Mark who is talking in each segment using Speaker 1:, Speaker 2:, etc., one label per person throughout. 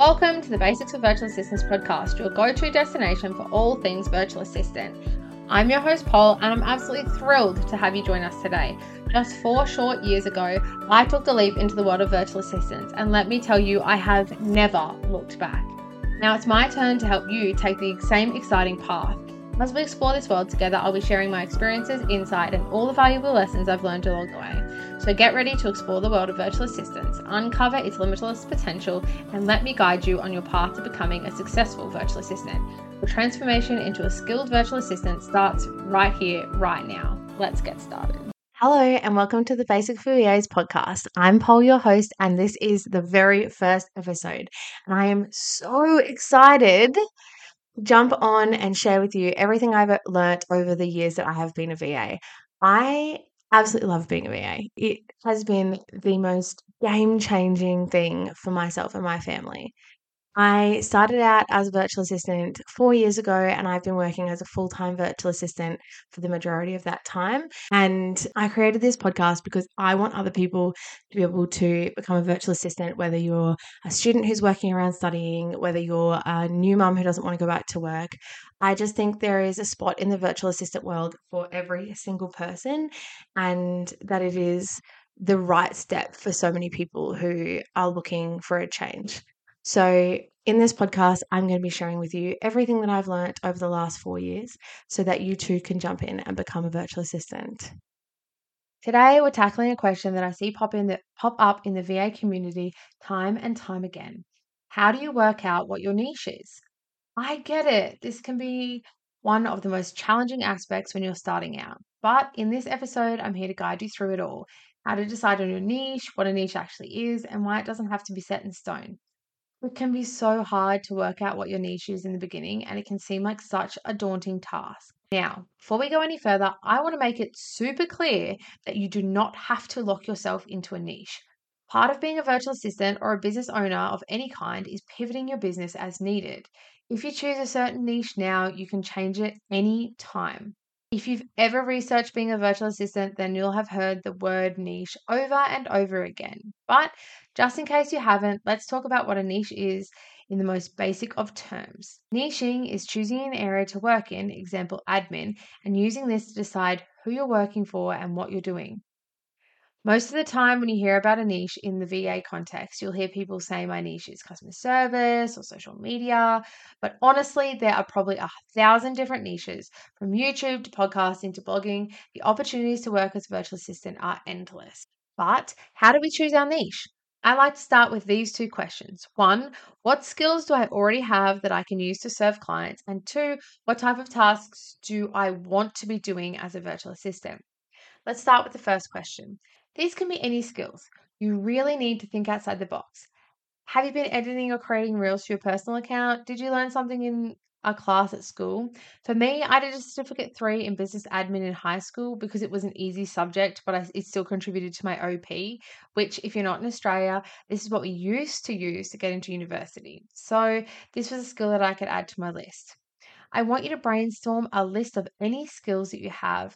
Speaker 1: Welcome to the Basics of Virtual Assistants podcast, your go to destination for all things virtual assistant. I'm your host, Paul, and I'm absolutely thrilled to have you join us today. Just four short years ago, I took the leap into the world of virtual assistants, and let me tell you, I have never looked back. Now it's my turn to help you take the same exciting path. As we explore this world together, I'll be sharing my experiences, insight, and all the valuable lessons I've learned along the way. So get ready to explore the world of virtual assistants, uncover its limitless potential, and let me guide you on your path to becoming a successful virtual assistant. Your transformation into a skilled virtual assistant starts right here, right now. Let's get started. Hello, and welcome to the Basic VAs podcast. I'm Paul, your host, and this is the very first episode. And I am so excited to jump on and share with you everything I've learnt over the years that I have been a VA. I absolutely love being a VA. It has been the most game changing thing for myself and my family. I started out as a virtual assistant four years ago, and I've been working as a full time virtual assistant for the majority of that time. And I created this podcast because I want other people to be able to become a virtual assistant, whether you're a student who's working around studying, whether you're a new mum who doesn't want to go back to work. I just think there is a spot in the virtual assistant world for every single person, and that it is the right step for so many people who are looking for a change. So, in this podcast, I'm going to be sharing with you everything that I've learnt over the last four years so that you too can jump in and become a virtual assistant. Today, we're tackling a question that I see pop, in the, pop up in the VA community time and time again. How do you work out what your niche is? I get it. This can be one of the most challenging aspects when you're starting out. But in this episode, I'm here to guide you through it all how to decide on your niche, what a niche actually is, and why it doesn't have to be set in stone. It can be so hard to work out what your niche is in the beginning, and it can seem like such a daunting task. Now, before we go any further, I want to make it super clear that you do not have to lock yourself into a niche. Part of being a virtual assistant or a business owner of any kind is pivoting your business as needed. If you choose a certain niche now, you can change it any time. If you've ever researched being a virtual assistant, then you'll have heard the word niche over and over again. But just in case you haven't, let's talk about what a niche is in the most basic of terms. Niching is choosing an area to work in, example admin, and using this to decide who you're working for and what you're doing. Most of the time, when you hear about a niche in the VA context, you'll hear people say my niche is customer service or social media. But honestly, there are probably a thousand different niches from YouTube to podcasting to blogging. The opportunities to work as a virtual assistant are endless. But how do we choose our niche? I like to start with these two questions. One, what skills do I already have that I can use to serve clients? And two, what type of tasks do I want to be doing as a virtual assistant? Let's start with the first question. These can be any skills. You really need to think outside the box. Have you been editing or creating reels for your personal account? Did you learn something in a class at school? For me, I did a certificate three in business admin in high school because it was an easy subject, but I, it still contributed to my OP, which, if you're not in Australia, this is what we used to use to get into university. So, this was a skill that I could add to my list. I want you to brainstorm a list of any skills that you have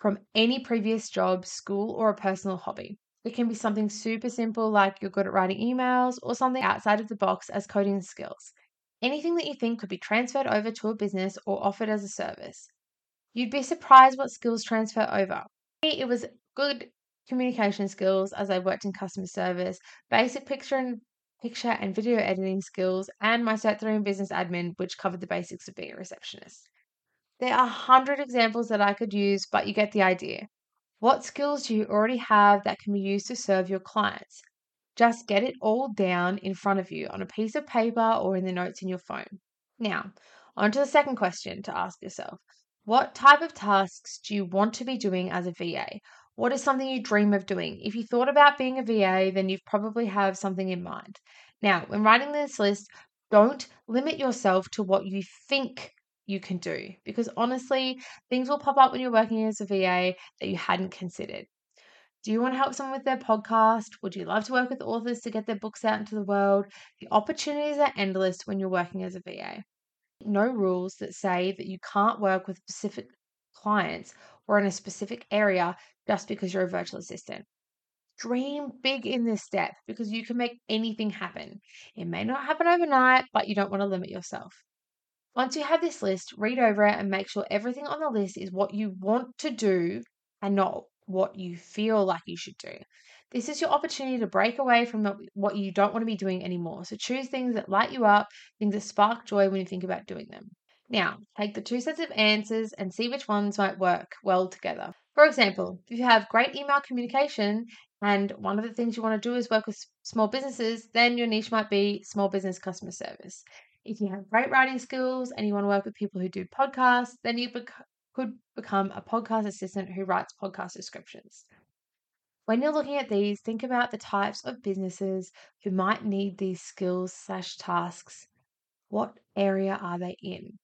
Speaker 1: from any previous job, school, or a personal hobby. It can be something super simple like you're good at writing emails or something outside of the box as coding skills. Anything that you think could be transferred over to a business or offered as a service. You'd be surprised what skills transfer over. It was good communication skills as I worked in customer service, basic picture and picture and video editing skills, and my Cert 3 in business admin, which covered the basics of being a receptionist. There are a hundred examples that I could use, but you get the idea. What skills do you already have that can be used to serve your clients? Just get it all down in front of you on a piece of paper or in the notes in your phone. Now, on to the second question to ask yourself. What type of tasks do you want to be doing as a VA? What is something you dream of doing? If you thought about being a VA, then you probably have something in mind. Now, when writing this list, don't limit yourself to what you think you can do because honestly, things will pop up when you're working as a VA that you hadn't considered. Do you want to help someone with their podcast? Would you love to work with authors to get their books out into the world? The opportunities are endless when you're working as a VA. No rules that say that you can't work with specific clients or in a specific area just because you're a virtual assistant. Dream big in this step because you can make anything happen. It may not happen overnight, but you don't want to limit yourself. Once you have this list, read over it and make sure everything on the list is what you want to do and not what you feel like you should do. This is your opportunity to break away from what you don't want to be doing anymore. So choose things that light you up, things that spark joy when you think about doing them. Now, take the two sets of answers and see which ones might work well together. For example, if you have great email communication and one of the things you want to do is work with small businesses, then your niche might be small business customer service. If you have great writing skills and you want to work with people who do podcasts, then you bec- could become a podcast assistant who writes podcast descriptions. When you're looking at these, think about the types of businesses who might need these skills slash tasks. What area are they in?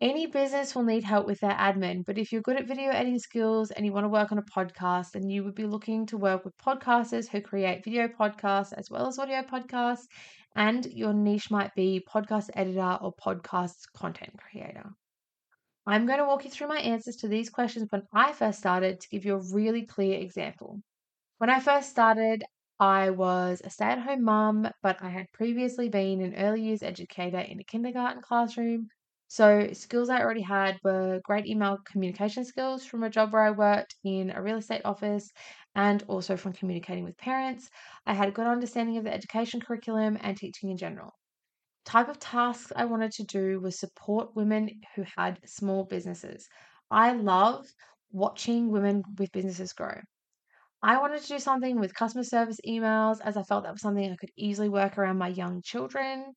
Speaker 1: Any business will need help with their admin, but if you're good at video editing skills and you want to work on a podcast, then you would be looking to work with podcasters who create video podcasts as well as audio podcasts, and your niche might be podcast editor or podcast content creator. I'm going to walk you through my answers to these questions when I first started to give you a really clear example. When I first started, I was a stay at home mum, but I had previously been an early years educator in a kindergarten classroom so, skills I already had were great email communication skills from a job where I worked in a real estate office and also from communicating with parents. I had a good understanding of the education curriculum and teaching in general. Type of tasks I wanted to do was support women who had small businesses. I love watching women with businesses grow. I wanted to do something with customer service emails as I felt that was something I could easily work around my young children.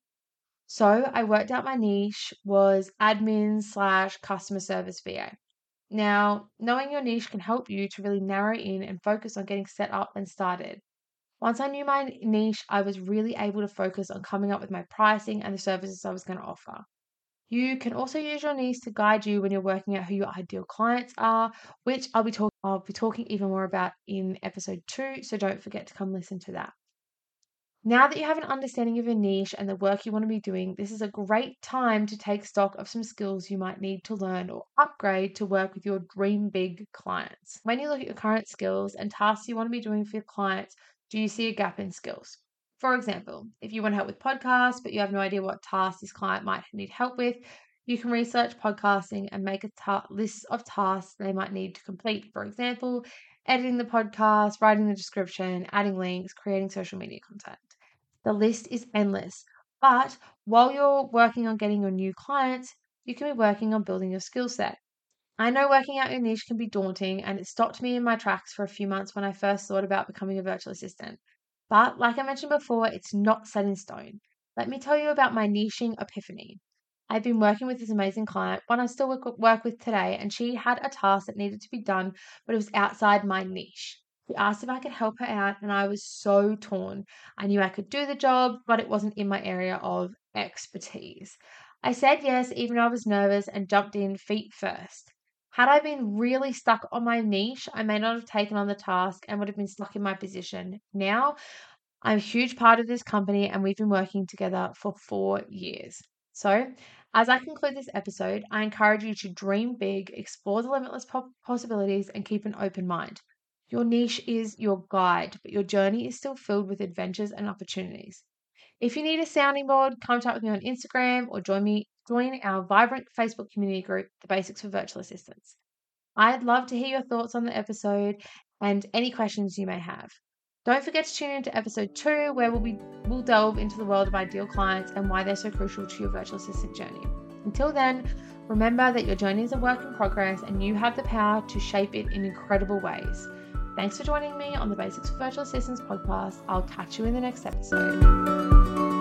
Speaker 1: So I worked out my niche was admin slash customer service VA. Now, knowing your niche can help you to really narrow in and focus on getting set up and started. Once I knew my niche, I was really able to focus on coming up with my pricing and the services I was going to offer. You can also use your niche to guide you when you're working out who your ideal clients are, which I'll be talking I'll be talking even more about in episode 2, so don't forget to come listen to that. Now that you have an understanding of your niche and the work you want to be doing, this is a great time to take stock of some skills you might need to learn or upgrade to work with your dream big clients. When you look at your current skills and tasks you want to be doing for your clients, do you see a gap in skills? For example, if you want help with podcasts, but you have no idea what tasks this client might need help with, you can research podcasting and make a ta- list of tasks they might need to complete. For example, editing the podcast, writing the description, adding links, creating social media content. The list is endless. But while you're working on getting your new clients, you can be working on building your skill set. I know working out your niche can be daunting, and it stopped me in my tracks for a few months when I first thought about becoming a virtual assistant. But like I mentioned before, it's not set in stone. Let me tell you about my niching epiphany. I've been working with this amazing client, one I still work with today, and she had a task that needed to be done, but it was outside my niche. Asked if I could help her out, and I was so torn. I knew I could do the job, but it wasn't in my area of expertise. I said yes, even though I was nervous, and jumped in feet first. Had I been really stuck on my niche, I may not have taken on the task and would have been stuck in my position. Now, I'm a huge part of this company, and we've been working together for four years. So, as I conclude this episode, I encourage you to dream big, explore the limitless possibilities, and keep an open mind. Your niche is your guide, but your journey is still filled with adventures and opportunities. If you need a sounding board, contact me on Instagram or join me join our vibrant Facebook community group, The Basics for Virtual Assistants. I'd love to hear your thoughts on the episode and any questions you may have. Don't forget to tune in to episode two, where we'll, be, we'll delve into the world of ideal clients and why they're so crucial to your virtual assistant journey. Until then, remember that your journey is a work in progress and you have the power to shape it in incredible ways. Thanks for joining me on the Basics of Virtual Assistants podcast. I'll catch you in the next episode.